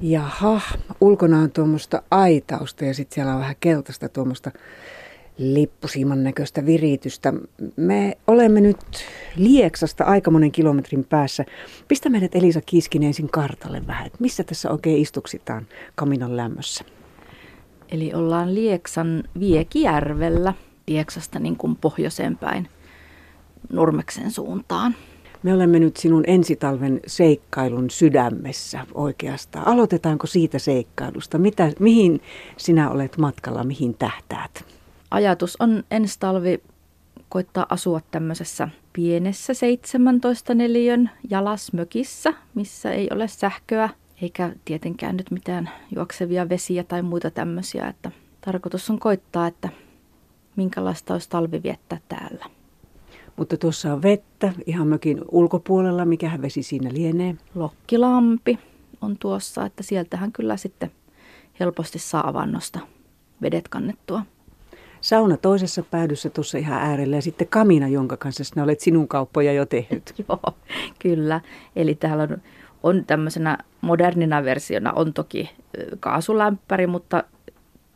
Jaha, ulkona on tuommoista aitausta ja sitten siellä on vähän keltaista tuommoista lippusiiman näköistä viritystä. Me olemme nyt Lieksasta aika monen kilometrin päässä. Pistä meidät Elisa Kiiskinen ensin kartalle vähän, että missä tässä oikein istuksitaan kaminon lämmössä? Eli ollaan Lieksan Viekijärvellä, Lieksasta niin kuin pohjoiseen päin Nurmeksen suuntaan. Me olemme nyt sinun ensitalven seikkailun sydämessä oikeastaan. Aloitetaanko siitä seikkailusta? Mitä, mihin sinä olet matkalla, mihin tähtäät? Ajatus on ensi talvi koittaa asua tämmöisessä pienessä 17 neliön jalasmökissä, missä ei ole sähköä eikä tietenkään nyt mitään juoksevia vesiä tai muita tämmöisiä. Että tarkoitus on koittaa, että minkälaista olisi talvi viettää täällä. Mutta tuossa on vettä ihan mökin ulkopuolella. Mikähän vesi siinä lienee? Lokkilampi on tuossa, että sieltähän kyllä sitten helposti saa avannosta vedet kannettua. Sauna toisessa päädyssä tuossa ihan äärellä ja sitten kamina, jonka kanssa sinä olet sinun kauppoja jo tehnyt. Joo, kyllä. Eli täällä on, on tämmöisenä modernina versiona on toki kaasulämpäri, mutta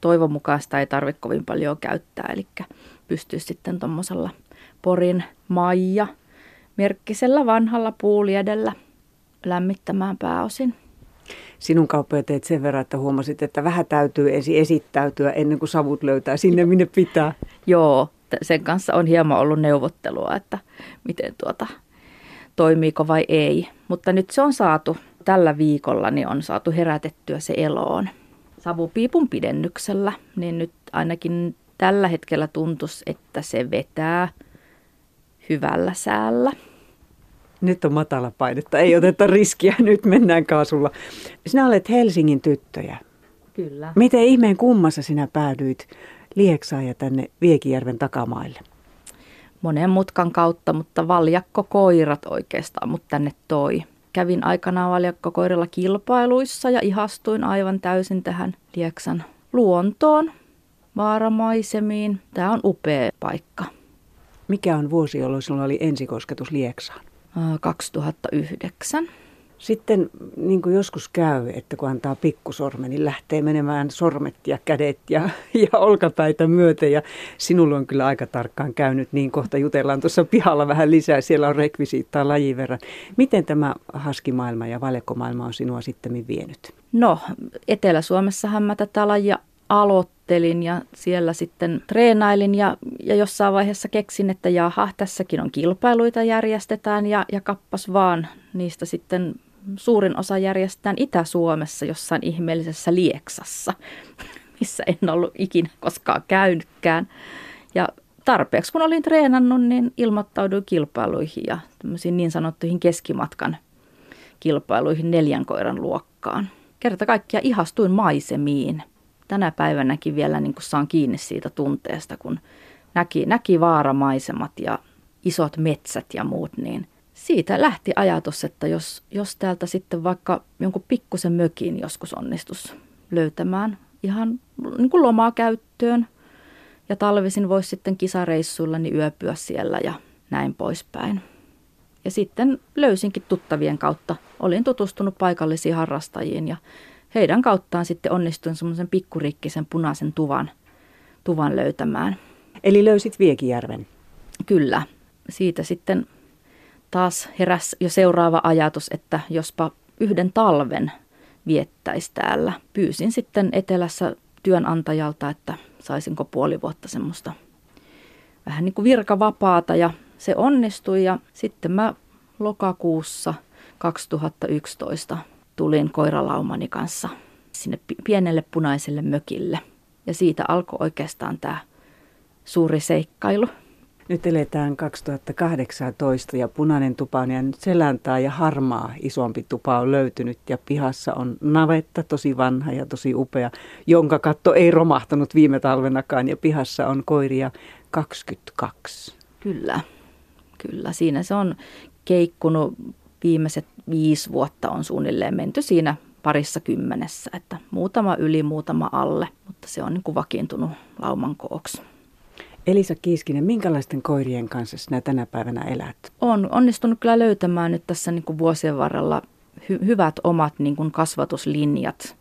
toivon mukaan sitä ei tarvitse kovin paljon käyttää. Eli pystyy sitten tuommoisella Porin Maija merkkisellä vanhalla puuliedellä lämmittämään pääosin. Sinun kauppoja teet sen verran, että huomasit, että vähän täytyy ensin esittäytyä ennen kuin savut löytää sinne, minne pitää. Joo, sen kanssa on hieman ollut neuvottelua, että miten tuota, toimiiko vai ei. Mutta nyt se on saatu, tällä viikolla niin on saatu herätettyä se eloon. Savupiipun pidennyksellä, niin nyt ainakin tällä hetkellä tuntuisi, että se vetää – hyvällä säällä. Nyt on matala painetta, ei oteta riskiä, nyt mennään kaasulla. Sinä olet Helsingin tyttöjä. Kyllä. Miten ihmeen kummassa sinä päädyit Lieksaan ja tänne Viekijärven takamaille? Monen mutkan kautta, mutta valjakko koirat oikeastaan mut tänne toi. Kävin aikanaan valjakkokoirilla kilpailuissa ja ihastuin aivan täysin tähän Lieksan luontoon, vaaramaisemiin. Tämä on upea paikka. Mikä on vuosi, jolloin sinulla oli ensikosketus Lieksaan? 2009. Sitten niin kuin joskus käy, että kun antaa pikkusormen, niin lähtee menemään sormet ja kädet ja, ja olkapäitä myöten. Ja sinulla on kyllä aika tarkkaan käynyt, niin kohta jutellaan tuossa pihalla vähän lisää. Siellä on rekvisiittaa lajin verran. Miten tämä haskimaailma ja valjakkomaailma on sinua sitten vienyt? No, Etelä-Suomessahan mä tätä lajia aloittelin ja siellä sitten treenailin ja, ja jossain vaiheessa keksin, että jaha, tässäkin on kilpailuita järjestetään ja, ja kappas vaan niistä sitten suurin osa järjestetään Itä-Suomessa jossain ihmeellisessä Lieksassa, missä en ollut ikinä koskaan käynytkään. Ja tarpeeksi kun olin treenannut, niin ilmoittauduin kilpailuihin ja niin sanottuihin keskimatkan kilpailuihin neljän koiran luokkaan. Kerta kaikkiaan ihastuin maisemiin tänä päivänäkin vielä niin kuin saan kiinni siitä tunteesta, kun näki, näki vaaramaisemat ja isot metsät ja muut, niin siitä lähti ajatus, että jos, jos täältä sitten vaikka jonkun pikkusen mökin joskus onnistus löytämään ihan niin kuin lomaa käyttöön ja talvisin voisi sitten kisareissuilla niin yöpyä siellä ja näin poispäin. Ja sitten löysinkin tuttavien kautta. Olin tutustunut paikallisiin harrastajiin ja heidän kauttaan sitten onnistuin semmoisen pikkurikkisen punaisen tuvan, tuvan löytämään. Eli löysit Viekijärven? Kyllä. Siitä sitten taas heräs jo seuraava ajatus, että jospa yhden talven viettäisi täällä. Pyysin sitten etelässä työnantajalta, että saisinko puoli vuotta semmoista vähän niin kuin virkavapaata ja se onnistui ja sitten mä lokakuussa 2011 tulin koiralaumani kanssa sinne pienelle punaiselle mökille. Ja siitä alkoi oikeastaan tämä suuri seikkailu. Nyt eletään 2018 ja punainen tupa on jäänyt seläntaa ja harmaa isompi tupa on löytynyt ja pihassa on navetta, tosi vanha ja tosi upea, jonka katto ei romahtanut viime talvenakaan ja pihassa on koiria 22. Kyllä, kyllä. Siinä se on keikkunut viimeiset viisi vuotta on suunnilleen menty siinä parissa kymmenessä, että muutama yli, muutama alle, mutta se on niin kuin vakiintunut lauman kooksi. Elisa Kiiskinen, minkälaisten koirien kanssa sinä tänä päivänä elät? On onnistunut kyllä löytämään nyt tässä niin kuin vuosien varrella hy- hyvät omat niin kuin kasvatuslinjat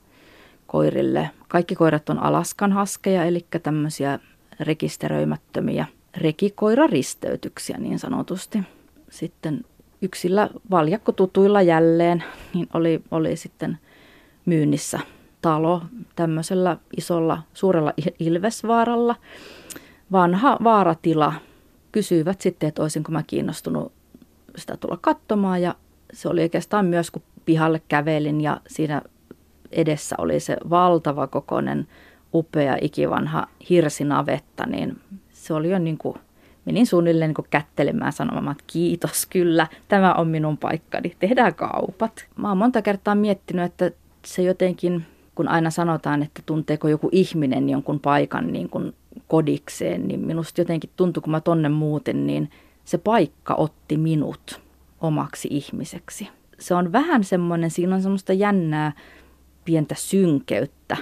koirille. Kaikki koirat on Alaskan haskeja, eli tämmöisiä rekisteröimättömiä rekikoiraristeytyksiä niin sanotusti. Sitten yksillä valjakkotutuilla jälleen niin oli, oli sitten myynnissä talo tämmöisellä isolla, suurella Ilvesvaaralla. Vanha vaaratila. Kysyivät sitten, että olisinko mä kiinnostunut sitä tulla katsomaan ja se oli oikeastaan myös, kun pihalle kävelin ja siinä edessä oli se valtava kokoinen, upea, ikivanha hirsinavetta, niin se oli jo niin kuin, menin suunnilleen niin kättelemään sanomaan, että kiitos kyllä, tämä on minun paikkani, tehdään kaupat. Mä oon monta kertaa miettinyt, että se jotenkin, kun aina sanotaan, että tunteeko joku ihminen jonkun paikan niin kuin kodikseen, niin minusta jotenkin tuntui, kun mä tonne muuten, niin se paikka otti minut omaksi ihmiseksi. Se on vähän semmoinen, siinä on semmoista jännää pientä synkeyttä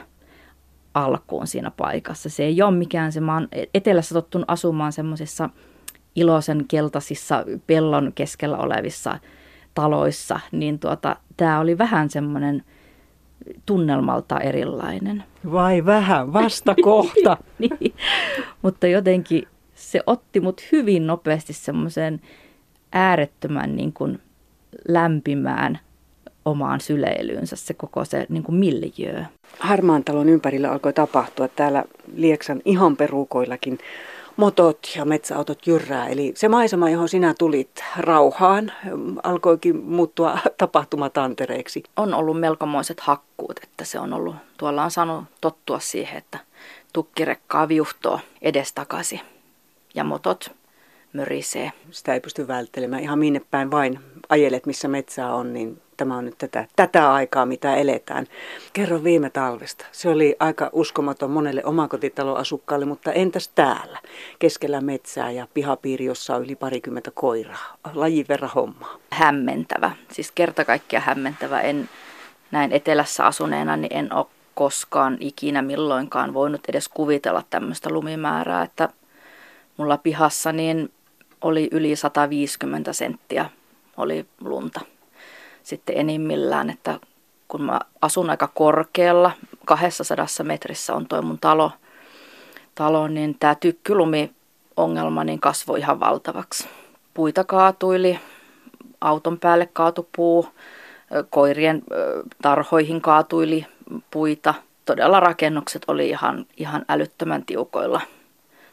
alkuun siinä paikassa. Se ei ole mikään se, mä oon etelässä tottunut asumaan semmoisissa iloisen keltaisissa pellon keskellä olevissa taloissa, niin tuota, tämä oli vähän semmoinen tunnelmalta erilainen. Vai vähän, vasta kohta. niin, mutta jotenkin se otti mut hyvin nopeasti semmoiseen äärettömän niin kuin lämpimään omaan syleilyynsä se koko se niin kuin miljöö. Harmaan talon ympärillä alkoi tapahtua täällä Lieksan ihan perukoillakin motot ja metsäautot jyrrää. Eli se maisema, johon sinä tulit rauhaan, alkoikin muuttua tapahtumatantereeksi. On ollut melkomoiset hakkuut, että se on ollut, tuolla on saanut tottua siihen, että tukkirekkaa viuhtoo edestakaisin ja motot mörisee. Sitä ei pysty välttelemään ihan minne päin vain ajelet, missä metsää on, niin tämä on nyt tätä, tätä aikaa, mitä eletään. Kerro viime talvesta. Se oli aika uskomaton monelle omakotitaloasukkaalle, mutta entäs täällä? Keskellä metsää ja pihapiiri, jossa on yli parikymmentä koiraa. Lajin verran hommaa. Hämmentävä. Siis kerta kaikkiaan hämmentävä. En näin etelässä asuneena, niin en ole koskaan ikinä milloinkaan voinut edes kuvitella tämmöistä lumimäärää, että mulla pihassa niin oli yli 150 senttiä oli lunta sitten enimmillään, että kun mä asun aika korkealla, 200 metrissä on toi mun talo, talo niin tämä tykkylumi ongelma niin kasvoi ihan valtavaksi. Puita kaatuili, auton päälle kaatui puu, koirien tarhoihin kaatuili puita. Todella rakennukset oli ihan, ihan älyttömän tiukoilla,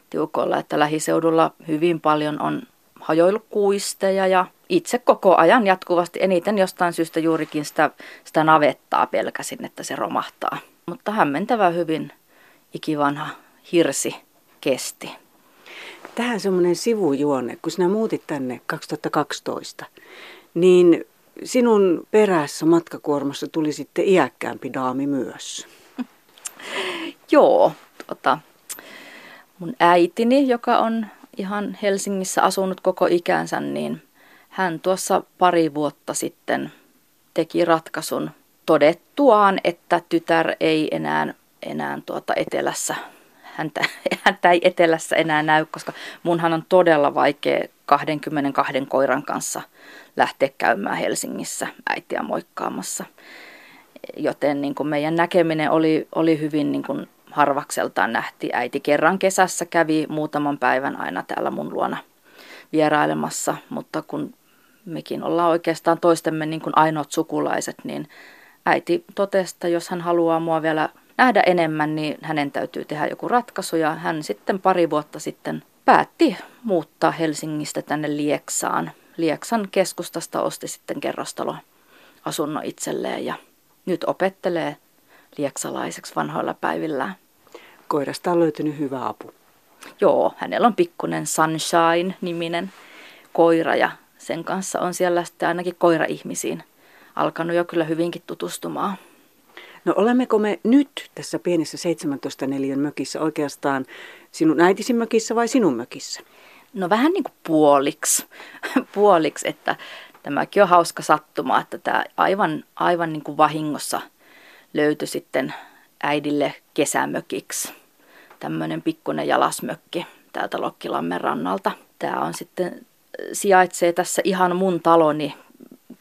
tiukoilla, että lähiseudulla hyvin paljon on hajoilukuisteja ja itse koko ajan jatkuvasti eniten jostain syystä juurikin sitä, sitä navettaa pelkäsin, että se romahtaa. Mutta hämmentävä hyvin ikivanha hirsi kesti. Tähän semmoinen sivujuone, kun sinä muutit tänne 2012, niin sinun perässä matkakuormassa tuli sitten iäkkäämpi daami myös. Joo, tota, mun äitini, joka on ihan Helsingissä asunut koko ikänsä, niin hän tuossa pari vuotta sitten teki ratkaisun todettuaan, että tytär ei enää, enää tuota etelässä, häntä, häntä ei etelässä enää näy, koska munhan on todella vaikea 22 koiran kanssa lähteä käymään Helsingissä äitiä moikkaamassa. Joten niin kuin meidän näkeminen oli, oli hyvin niin kuin harvakseltaan nähti. Äiti kerran kesässä kävi muutaman päivän aina täällä mun luona vierailemassa, mutta kun mekin ollaan oikeastaan toistemme niin kuin ainoat sukulaiset, niin äiti totesi, että jos hän haluaa mua vielä nähdä enemmän, niin hänen täytyy tehdä joku ratkaisu. Ja hän sitten pari vuotta sitten päätti muuttaa Helsingistä tänne Lieksaan. Lieksan keskustasta osti sitten kerrostalo asunnon itselleen ja nyt opettelee lieksalaiseksi vanhoilla päivillään. Koirasta on löytynyt hyvä apu. Joo, hänellä on pikkunen Sunshine-niminen koira ja sen kanssa on siellä sitten ainakin koira-ihmisiin alkanut jo kyllä hyvinkin tutustumaan. No olemmeko me nyt tässä pienessä 17 neliön mökissä oikeastaan sinun äitisi mökissä vai sinun mökissä? No vähän niin kuin puoliksi, puoliksi että tämäkin on hauska sattuma, että tämä aivan, aivan niin kuin vahingossa löytyi sitten äidille kesämökiksi. Tämmöinen pikkuinen jalasmökki täältä Lokkilammen rannalta. Tämä on sitten sijaitsee tässä ihan mun taloni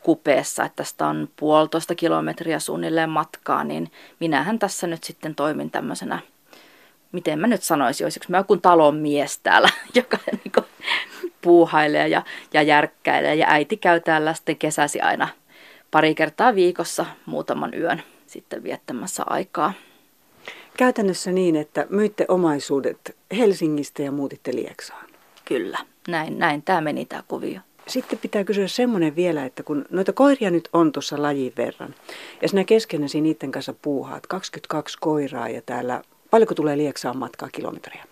kupeessa, että tästä on puolitoista kilometriä suunnilleen matkaa, niin minähän tässä nyt sitten toimin tämmöisenä, miten mä nyt sanoisin, olisiko mä joku talon mies täällä, joka niin kuin puuhailee ja, ja järkkäilee ja äiti käy täällä sitten kesäsi aina pari kertaa viikossa muutaman yön sitten viettämässä aikaa. Käytännössä niin, että myitte omaisuudet Helsingistä ja muutitte Lieksaan. Kyllä, näin, näin tämä meni tämä kuvio. Sitten pitää kysyä semmoinen vielä, että kun noita koiria nyt on tuossa lajin verran, ja sinä keskenäsi niiden kanssa puuhaat, 22 koiraa ja täällä, paljonko tulee Lieksaan matkaa kilometriä?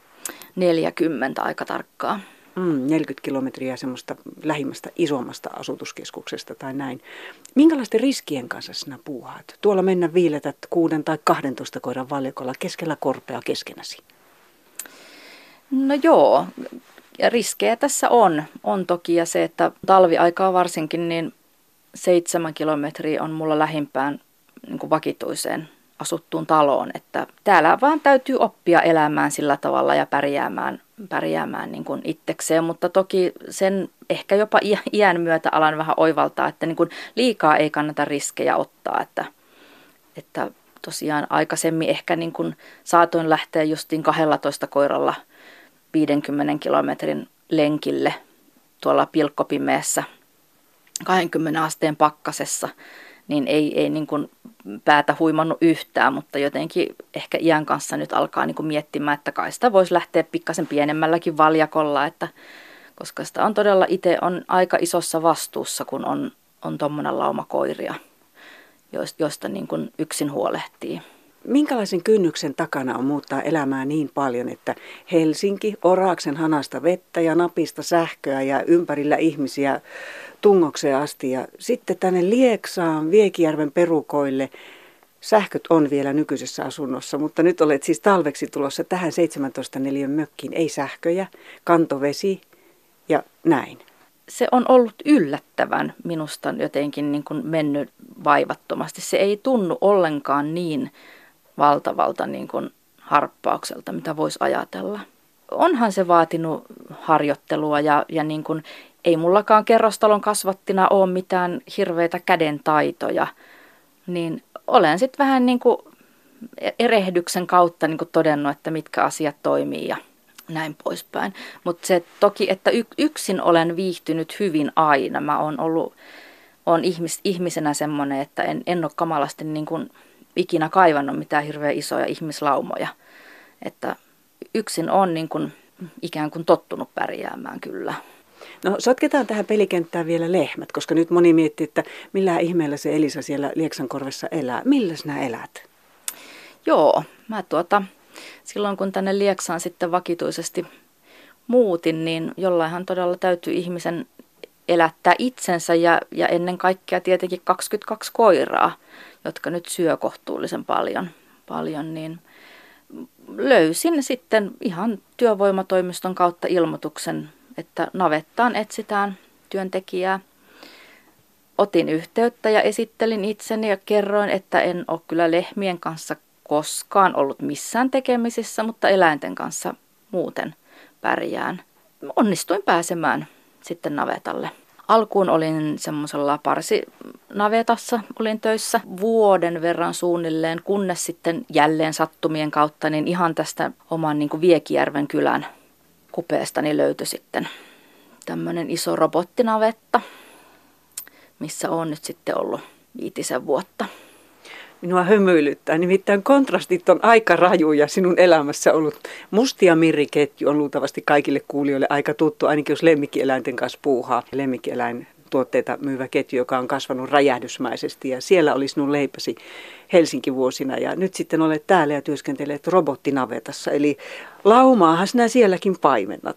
40 aika tarkkaa. Mm, 40 kilometriä semmoista lähimmästä isommasta asutuskeskuksesta tai näin. Minkälaisten riskien kanssa sinä puuhaat? Tuolla mennä viiletät kuuden tai 12 koiran valjakolla keskellä korpea keskenäsi. No joo, ja riskejä tässä on. On toki ja se, että talviaikaa varsinkin, niin seitsemän kilometriä on mulla lähimpään niin vakituiseen asuttuun taloon. Että täällä vaan täytyy oppia elämään sillä tavalla ja pärjäämään, pärjäämään niin kuin itsekseen, mutta toki sen ehkä jopa iän myötä alan vähän oivaltaa, että niin kuin liikaa ei kannata riskejä ottaa, että, että tosiaan aikaisemmin ehkä niin kuin saatoin lähteä justiin 12 koiralla – 50 kilometrin lenkille tuolla pilkkopimeessä 20 asteen pakkasessa, niin ei, ei niin kuin päätä huimannut yhtään, mutta jotenkin ehkä iän kanssa nyt alkaa niin kuin miettimään, että kai sitä voisi lähteä pikkasen pienemmälläkin valjakolla, että, koska sitä on todella itse on aika isossa vastuussa, kun on, on tuommoinen lauma koiria, joista niin kuin yksin huolehtii. Minkälaisen kynnyksen takana on muuttaa elämää niin paljon, että Helsinki, Oraaksen hanasta vettä ja napista sähköä ja ympärillä ihmisiä tungokseen asti ja sitten tänne Lieksaan, Viekijärven perukoille sähköt on vielä nykyisessä asunnossa, mutta nyt olet siis talveksi tulossa tähän 17 neliön mökkiin, ei sähköjä, kantovesi ja näin. Se on ollut yllättävän minusta jotenkin niin kuin mennyt vaivattomasti. Se ei tunnu ollenkaan niin valtavalta niin kuin harppaukselta, mitä voisi ajatella. Onhan se vaatinut harjoittelua ja, ja niin kuin, ei mullakaan kerrostalon kasvattina ole mitään hirveitä käden taitoja, niin olen sitten vähän niin kuin erehdyksen kautta niin kuin todennut, että mitkä asiat toimii ja näin poispäin. Mutta se toki, että yksin olen viihtynyt hyvin aina. Mä oon ollut on ihmis, ihmisenä semmoinen, että en, en ole kamalasti niin kuin ikinä kaivannut mitään hirveän isoja ihmislaumoja. Että yksin on niin kuin ikään kuin tottunut pärjäämään kyllä. No sotketaan tähän pelikenttään vielä lehmät, koska nyt moni miettii, että millä ihmeellä se Elisa siellä Lieksankorvessa elää. Millä sinä elät? Joo, mä tuota, silloin kun tänne Lieksaan sitten vakituisesti muutin, niin jollainhan todella täytyy ihmisen elättää itsensä ja, ja ennen kaikkea tietenkin 22 koiraa jotka nyt syö kohtuullisen paljon, paljon niin löysin sitten ihan työvoimatoimiston kautta ilmoituksen, että navettaan etsitään työntekijää. Otin yhteyttä ja esittelin itseni ja kerroin, että en ole kyllä lehmien kanssa koskaan ollut missään tekemisissä, mutta eläinten kanssa muuten pärjään. Onnistuin pääsemään sitten navetalle. Alkuun olin semmoisella parsinavetassa, olin töissä vuoden verran suunnilleen, kunnes sitten jälleen sattumien kautta niin ihan tästä oman niin kuin Viekijärven kylän kupeestani löytyi sitten tämmöinen iso robottinavetta, missä on nyt sitten ollut viitisen vuotta minua hymyilyttää. Nimittäin kontrastit on aika rajuja sinun elämässä ollut. Mustia miriketju on luultavasti kaikille kuulijoille aika tuttu, ainakin jos lemmikkieläinten kanssa puuhaa. Lemmikkieläin tuotteita myyvä ketju, joka on kasvanut räjähdysmäisesti ja siellä oli sinun leipäsi Helsinki-vuosina ja nyt sitten olet täällä ja työskentelet robottinavetassa, eli laumaahan sinä sielläkin paimennat.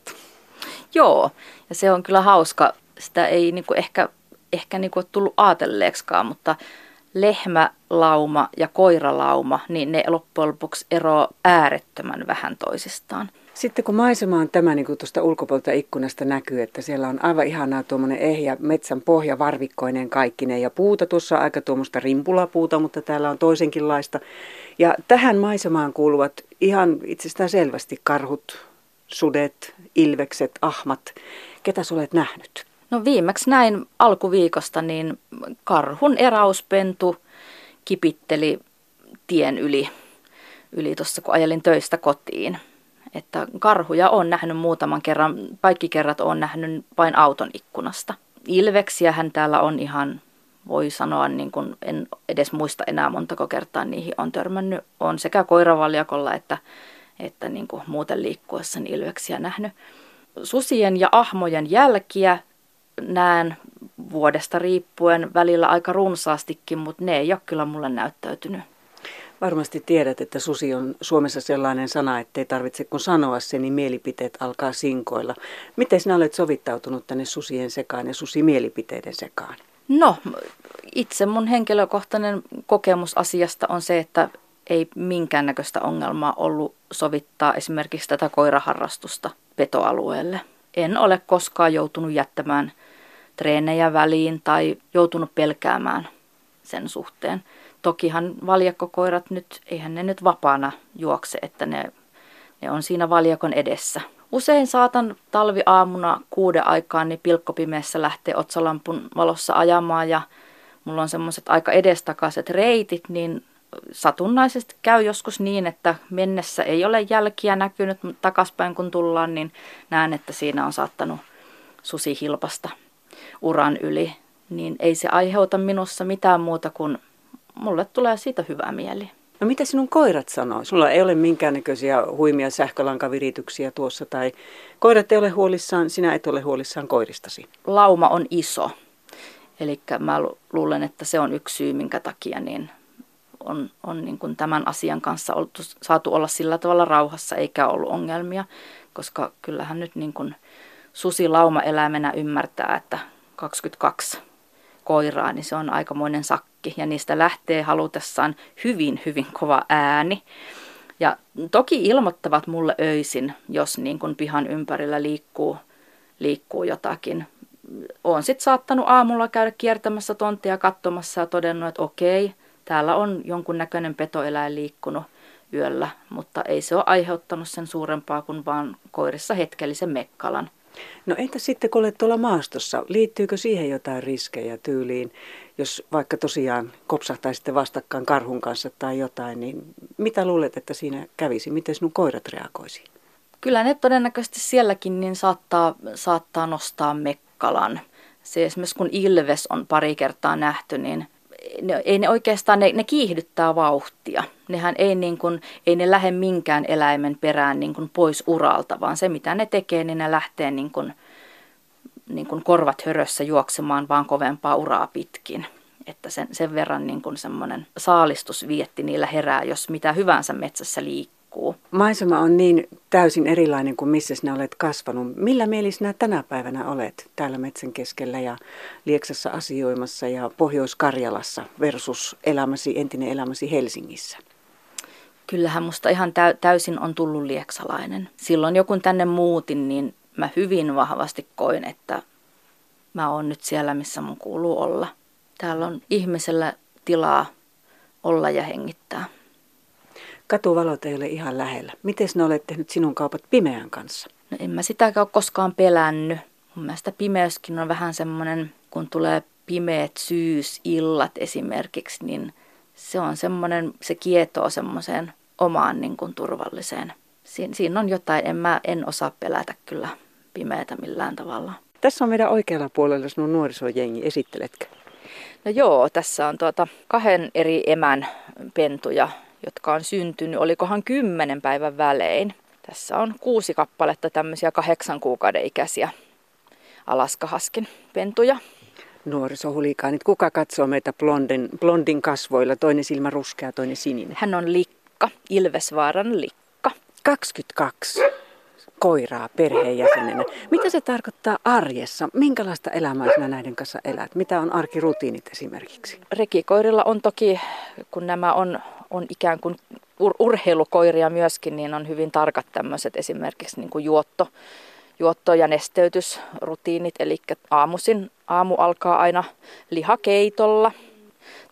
Joo, ja se on kyllä hauska. Sitä ei niinku ehkä, ehkä niinku ole tullut ajatelleeksikaan, mutta lehmälauma ja koiralauma, niin ne loppujen lopuksi eroavat äärettömän vähän toisistaan. Sitten kun maisema on tämä, niin kuin tuosta ulkopuolelta ikkunasta näkyy, että siellä on aivan ihanaa tuommoinen ehjä metsän pohja varvikkoinen kaikkinen ja puuta, tuossa aika tuommoista rimpulapuuta, mutta täällä on toisenkinlaista. Ja tähän maisemaan kuuluvat ihan itsestään selvästi karhut, sudet, ilvekset, ahmat. Ketä olet nähnyt? No viimeksi näin alkuviikosta, niin karhun erauspentu kipitteli tien yli, yli tuossa kun ajelin töistä kotiin. Että karhuja on nähnyt muutaman kerran, kaikki kerrat on nähnyt vain auton ikkunasta. Ilveksiähän täällä on ihan, voi sanoa, niin kuin en edes muista enää montako kertaa niihin on törmännyt. On sekä koiravaljakolla että, että niin kuin muuten liikkuessa niin ilveksiä nähnyt. Susien ja ahmojen jälkiä näen vuodesta riippuen välillä aika runsaastikin, mutta ne ei ole kyllä mulle näyttäytynyt. Varmasti tiedät, että susi on Suomessa sellainen sana, että ei tarvitse kun sanoa se, niin mielipiteet alkaa sinkoilla. Miten sinä olet sovittautunut tänne susien sekaan ja susimielipiteiden sekaan? No, itse mun henkilökohtainen kokemus asiasta on se, että ei minkäännäköistä ongelmaa ollut sovittaa esimerkiksi tätä koiraharrastusta petoalueelle. En ole koskaan joutunut jättämään treenejä väliin tai joutunut pelkäämään sen suhteen. Tokihan valjakkokoirat nyt, eihän ne nyt vapaana juokse, että ne, ne on siinä valjakon edessä. Usein saatan talviaamuna kuuden aikaan niin pilkkopimeessä lähteä otsalampun valossa ajamaan ja mulla on semmoiset aika edestakaiset reitit, niin satunnaisesti käy joskus niin, että mennessä ei ole jälkiä näkynyt, mutta takaspäin kun tullaan, niin näen, että siinä on saattanut susi hilpasta uran yli. Niin ei se aiheuta minussa mitään muuta kuin mulle tulee siitä hyvä mieli. No mitä sinun koirat sanoo? Sulla ei ole minkäännäköisiä huimia sähkölankavirityksiä tuossa tai koirat ei ole huolissaan, sinä et ole huolissaan koiristasi. Lauma on iso. Eli mä luulen, että se on yksi syy, minkä takia niin on, on niin kuin tämän asian kanssa oltu, saatu olla sillä tavalla rauhassa eikä ollut ongelmia, koska kyllähän nyt niin kuin susi lauma-eläimenä ymmärtää, että 22 koiraa, niin se on aikamoinen sakki ja niistä lähtee halutessaan hyvin, hyvin kova ääni. Ja toki ilmoittavat mulle öisin, jos niin kuin pihan ympärillä liikkuu, liikkuu jotakin. Olen sitten saattanut aamulla käydä kiertämässä tonttia katsomassa ja todennut, että okei, täällä on jonkunnäköinen petoeläin liikkunut yöllä, mutta ei se ole aiheuttanut sen suurempaa kuin vaan koirissa hetkellisen mekkalan. No entä sitten kun olet tuolla maastossa, liittyykö siihen jotain riskejä tyyliin, jos vaikka tosiaan kopsahtaisitte vastakkain karhun kanssa tai jotain, niin mitä luulet, että siinä kävisi? Miten sinun koirat reagoisi? Kyllä ne todennäköisesti sielläkin niin saattaa, saattaa nostaa mekkalan. Se esimerkiksi kun ilves on pari kertaa nähty, niin ne, ei ne oikeastaan, ne, ne kiihdyttää vauhtia. Nehän ei, niin kuin, ei ne lähde minkään eläimen perään niin kuin pois uralta, vaan se mitä ne tekee, niin ne lähtee niin kuin, niin kuin korvat hörössä juoksemaan vaan kovempaa uraa pitkin. Että sen, sen verran niin kuin semmoinen saalistusvietti niillä herää, jos mitä hyvänsä metsässä liikkuu liikkuu. Maisema on niin täysin erilainen kuin missä sinä olet kasvanut. Millä mieli sinä tänä päivänä olet täällä metsän keskellä ja Lieksassa asioimassa ja Pohjois-Karjalassa versus elämäsi, entinen elämäsi Helsingissä? Kyllähän musta ihan täysin on tullut lieksalainen. Silloin joku tänne muutin, niin mä hyvin vahvasti koin, että mä oon nyt siellä, missä mun kuuluu olla. Täällä on ihmisellä tilaa olla ja hengittää. Katuvalot ei ole ihan lähellä. Miten sinä olet tehnyt sinun kaupat pimeän kanssa? No en mä sitä ole koskaan pelännyt. Mun mielestä pimeyskin on vähän semmoinen, kun tulee pimeät syysillat esimerkiksi, niin se on semmoinen, se kietoo semmoiseen omaan niin kuin turvalliseen. Siin, siinä on jotain, en mä en osaa pelätä kyllä pimeätä millään tavalla. Tässä on meidän oikealla puolella sinun nuorisojengi, esitteletkö? No joo, tässä on tuota kahden eri emän pentuja jotka on syntynyt, olikohan kymmenen päivän välein. Tässä on kuusi kappaletta tämmöisiä kahdeksan kuukauden ikäisiä alaskahaskin pentuja. Nuorisohulikaanit, kuka katsoo meitä blondin, blondin kasvoilla, toinen silmä ruskea, toinen sininen? Hän on Likka, Ilvesvaaran Likka. 22 koiraa perheenjäsenenä. Mitä se tarkoittaa arjessa? Minkälaista elämää sinä näiden kanssa elät? Mitä on arkirutiinit esimerkiksi? Rekikoirilla on toki, kun nämä on on ikään kuin ur- urheilukoiria myöskin, niin on hyvin tarkat tämmöiset esimerkiksi niin kuin juotto, juotto- ja nesteytysrutiinit. Eli aamuisin, aamu alkaa aina lihakeitolla.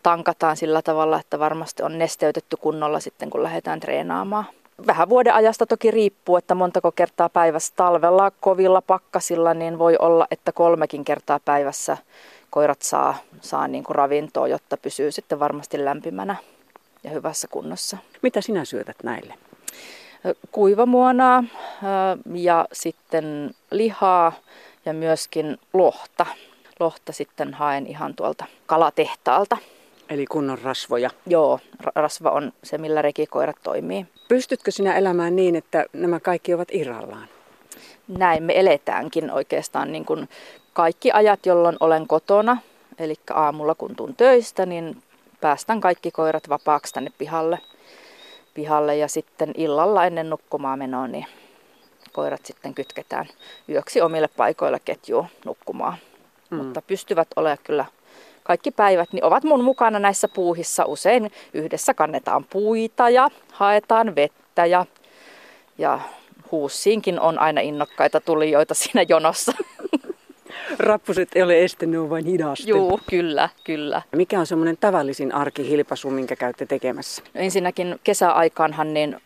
Tankataan sillä tavalla, että varmasti on nesteytetty kunnolla sitten, kun lähdetään treenaamaan. Vähän vuoden ajasta toki riippuu, että montako kertaa päivässä talvella kovilla pakkasilla, niin voi olla, että kolmekin kertaa päivässä koirat saa, saa niin kuin ravintoa, jotta pysyy sitten varmasti lämpimänä ja hyvässä kunnossa. Mitä sinä syötät näille? Kuivamuonaa ja sitten lihaa ja myöskin lohta. Lohta sitten haen ihan tuolta kalatehtaalta. Eli kunnon rasvoja. Joo, rasva on se, millä rekikoirat toimii. Pystytkö sinä elämään niin, että nämä kaikki ovat irrallaan? Näin me eletäänkin oikeastaan niin kuin kaikki ajat, jolloin olen kotona, eli aamulla kun tuun töistä, niin päästän kaikki koirat vapaaksi tänne pihalle. pihalle ja sitten illalla ennen nukkumaan menoa, niin koirat sitten kytketään yöksi omille paikoille ketjuun nukkumaan. Mm. Mutta pystyvät olemaan kyllä kaikki päivät, niin ovat mun mukana näissä puuhissa. Usein yhdessä kannetaan puita ja haetaan vettä ja, ja huussiinkin on aina innokkaita tulijoita siinä jonossa. Rappuset ei ole este, ne on vain hidaste. Joo, kyllä, kyllä. Mikä on semmoinen tavallisin arkihilpaisu, minkä käytte tekemässä? No ensinnäkin kesäaikaanhan niin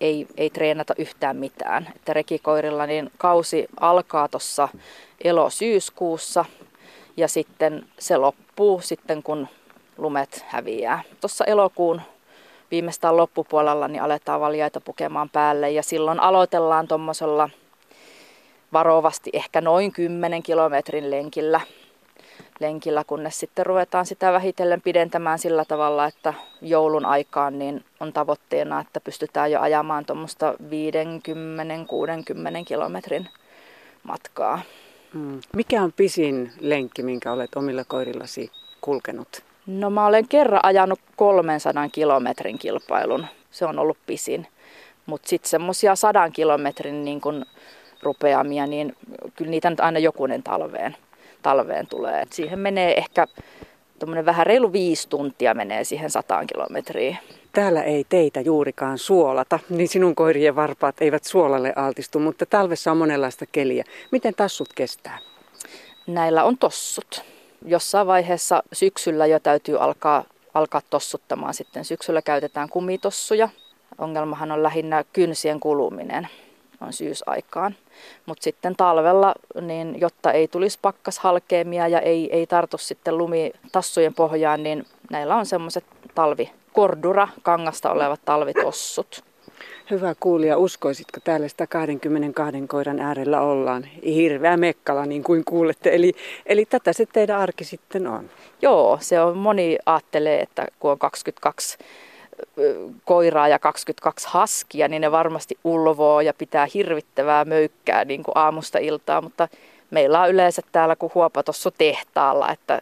ei, ei treenata yhtään mitään. Että rekikoirilla niin kausi alkaa tuossa elo-syyskuussa ja sitten se loppuu sitten kun lumet häviää. Tuossa elokuun viimeistään loppupuolella niin aletaan valjaita pukemaan päälle ja silloin aloitellaan tuommoisella varovasti ehkä noin 10 kilometrin lenkillä, lenkillä, kunnes sitten ruvetaan sitä vähitellen pidentämään sillä tavalla, että joulun aikaan niin on tavoitteena, että pystytään jo ajamaan tuommoista 50-60 kilometrin matkaa. Hmm. Mikä on pisin lenkki, minkä olet omilla koirillasi kulkenut? No mä olen kerran ajanut 300 kilometrin kilpailun. Se on ollut pisin. Mutta sitten semmoisia sadan kilometrin niin kun rupeamia, niin kyllä niitä nyt aina jokunen talveen, talveen tulee. Et siihen menee ehkä vähän reilu viisi tuntia menee siihen sataan kilometriin. Täällä ei teitä juurikaan suolata, niin sinun koirien varpaat eivät suolalle altistu, mutta talvessa on monenlaista keliä. Miten tassut kestää? Näillä on tossut. Jossain vaiheessa syksyllä jo täytyy alkaa, alkaa tossuttamaan. Sitten syksyllä käytetään kumitossuja. Ongelmahan on lähinnä kynsien kuluminen on syysaikaan. Mutta sitten talvella, niin jotta ei tulisi pakkashalkeamia ja ei, ei tartu sitten lumi tassujen pohjaan, niin näillä on semmoiset talvi kordura kangasta olevat talvitossut. Hyvä kuulija, uskoisitko täällä 122 koiran äärellä ollaan? Hirveä mekkala niin kuin kuulette, eli, eli tätä se teidän arki sitten on. Joo, se on, moni ajattelee, että kun on 22 koiraa ja 22 haskia, niin ne varmasti ulvoo ja pitää hirvittävää möykkää niin kuin aamusta iltaa, mutta meillä on yleensä täällä kuin huopa tuossa tehtaalla, että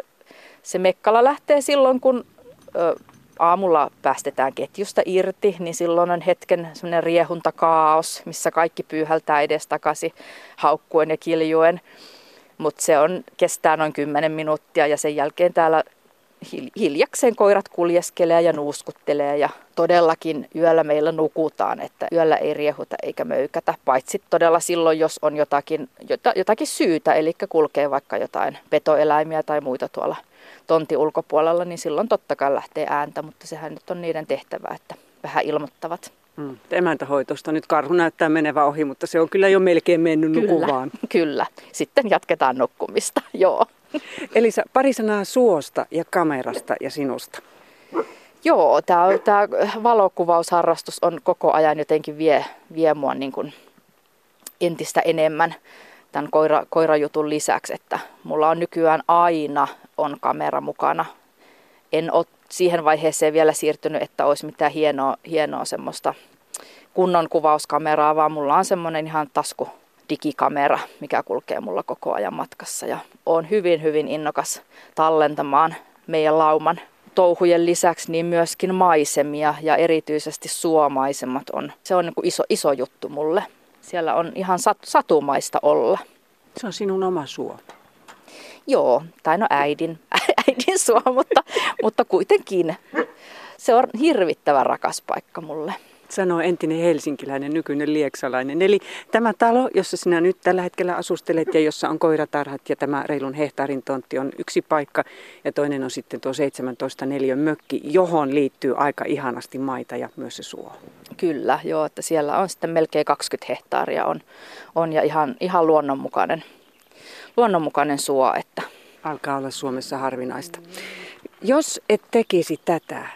se mekkala lähtee silloin, kun aamulla päästetään ketjusta irti, niin silloin on hetken semmoinen riehuntakaos, missä kaikki pyyhältää edestakaisin haukkuen ja kiljuen. Mutta se on, kestää noin 10 minuuttia ja sen jälkeen täällä hiljakseen koirat kuljeskelee ja nuuskuttelee ja todellakin yöllä meillä nukutaan, että yöllä ei riehuta eikä möykätä, paitsi todella silloin, jos on jotakin, jotakin syytä, eli kulkee vaikka jotain petoeläimiä tai muita tuolla tonti ulkopuolella, niin silloin totta kai lähtee ääntä, mutta sehän nyt on niiden tehtävä, että vähän ilmoittavat. Mm. Emäntähoitosta nyt karhu näyttää menevä ohi, mutta se on kyllä jo melkein mennyt kyllä, nukuvaan. Kyllä, sitten jatketaan nukkumista, joo. Elisa, pari sanaa suosta ja kamerasta ja sinusta. Joo, tämä valokuvausharrastus on koko ajan jotenkin vie, vie mua niin kuin entistä enemmän tämän koira, koirajutun lisäksi, että mulla on nykyään aina on kamera mukana. En ole siihen vaiheeseen vielä siirtynyt, että olisi mitään hienoa, hienoa semmoista kunnon kuvauskameraa, vaan mulla on semmoinen ihan tasku digikamera, mikä kulkee mulla koko ajan matkassa. Ja olen hyvin, hyvin innokas tallentamaan meidän lauman touhujen lisäksi niin myöskin maisemia ja erityisesti suomaisemmat on. Se on niin kuin iso, iso juttu mulle. Siellä on ihan sat, satumaista olla. Se on sinun oma suo. Joo, tai no äidin, äidin suo, mutta, mutta kuitenkin. Se on hirvittävän rakas paikka mulle. sanoo entinen helsinkiläinen, nykyinen lieksalainen. Eli tämä talo, jossa sinä nyt tällä hetkellä asustelet ja jossa on koiratarhat ja tämä reilun hehtaarin tontti on yksi paikka. Ja toinen on sitten tuo 17 neliön mökki, johon liittyy aika ihanasti maita ja myös se suo. Kyllä, joo, että siellä on sitten melkein 20 hehtaaria on, on ja ihan, ihan luonnonmukainen, luonnonmukainen suo. Että. Alkaa olla Suomessa harvinaista. Jos et tekisi tätä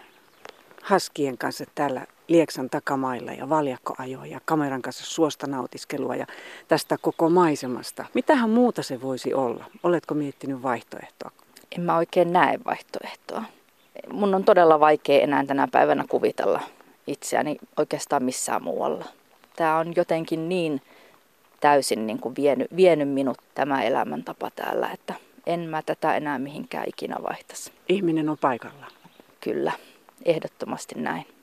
haskien kanssa täällä Lieksan takamailla ja valjakkoajoa ja kameran kanssa suosta nautiskelua ja tästä koko maisemasta. Mitähän muuta se voisi olla? Oletko miettinyt vaihtoehtoa? En mä oikein näe vaihtoehtoa. Mun on todella vaikea enää tänä päivänä kuvitella itseäni oikeastaan missään muualla. Tämä on jotenkin niin täysin niin kuin vienyt, vienyt minut tämä elämäntapa täällä, että en mä tätä enää mihinkään ikinä vaihtaisi. Ihminen on paikalla. Kyllä, ehdottomasti näin.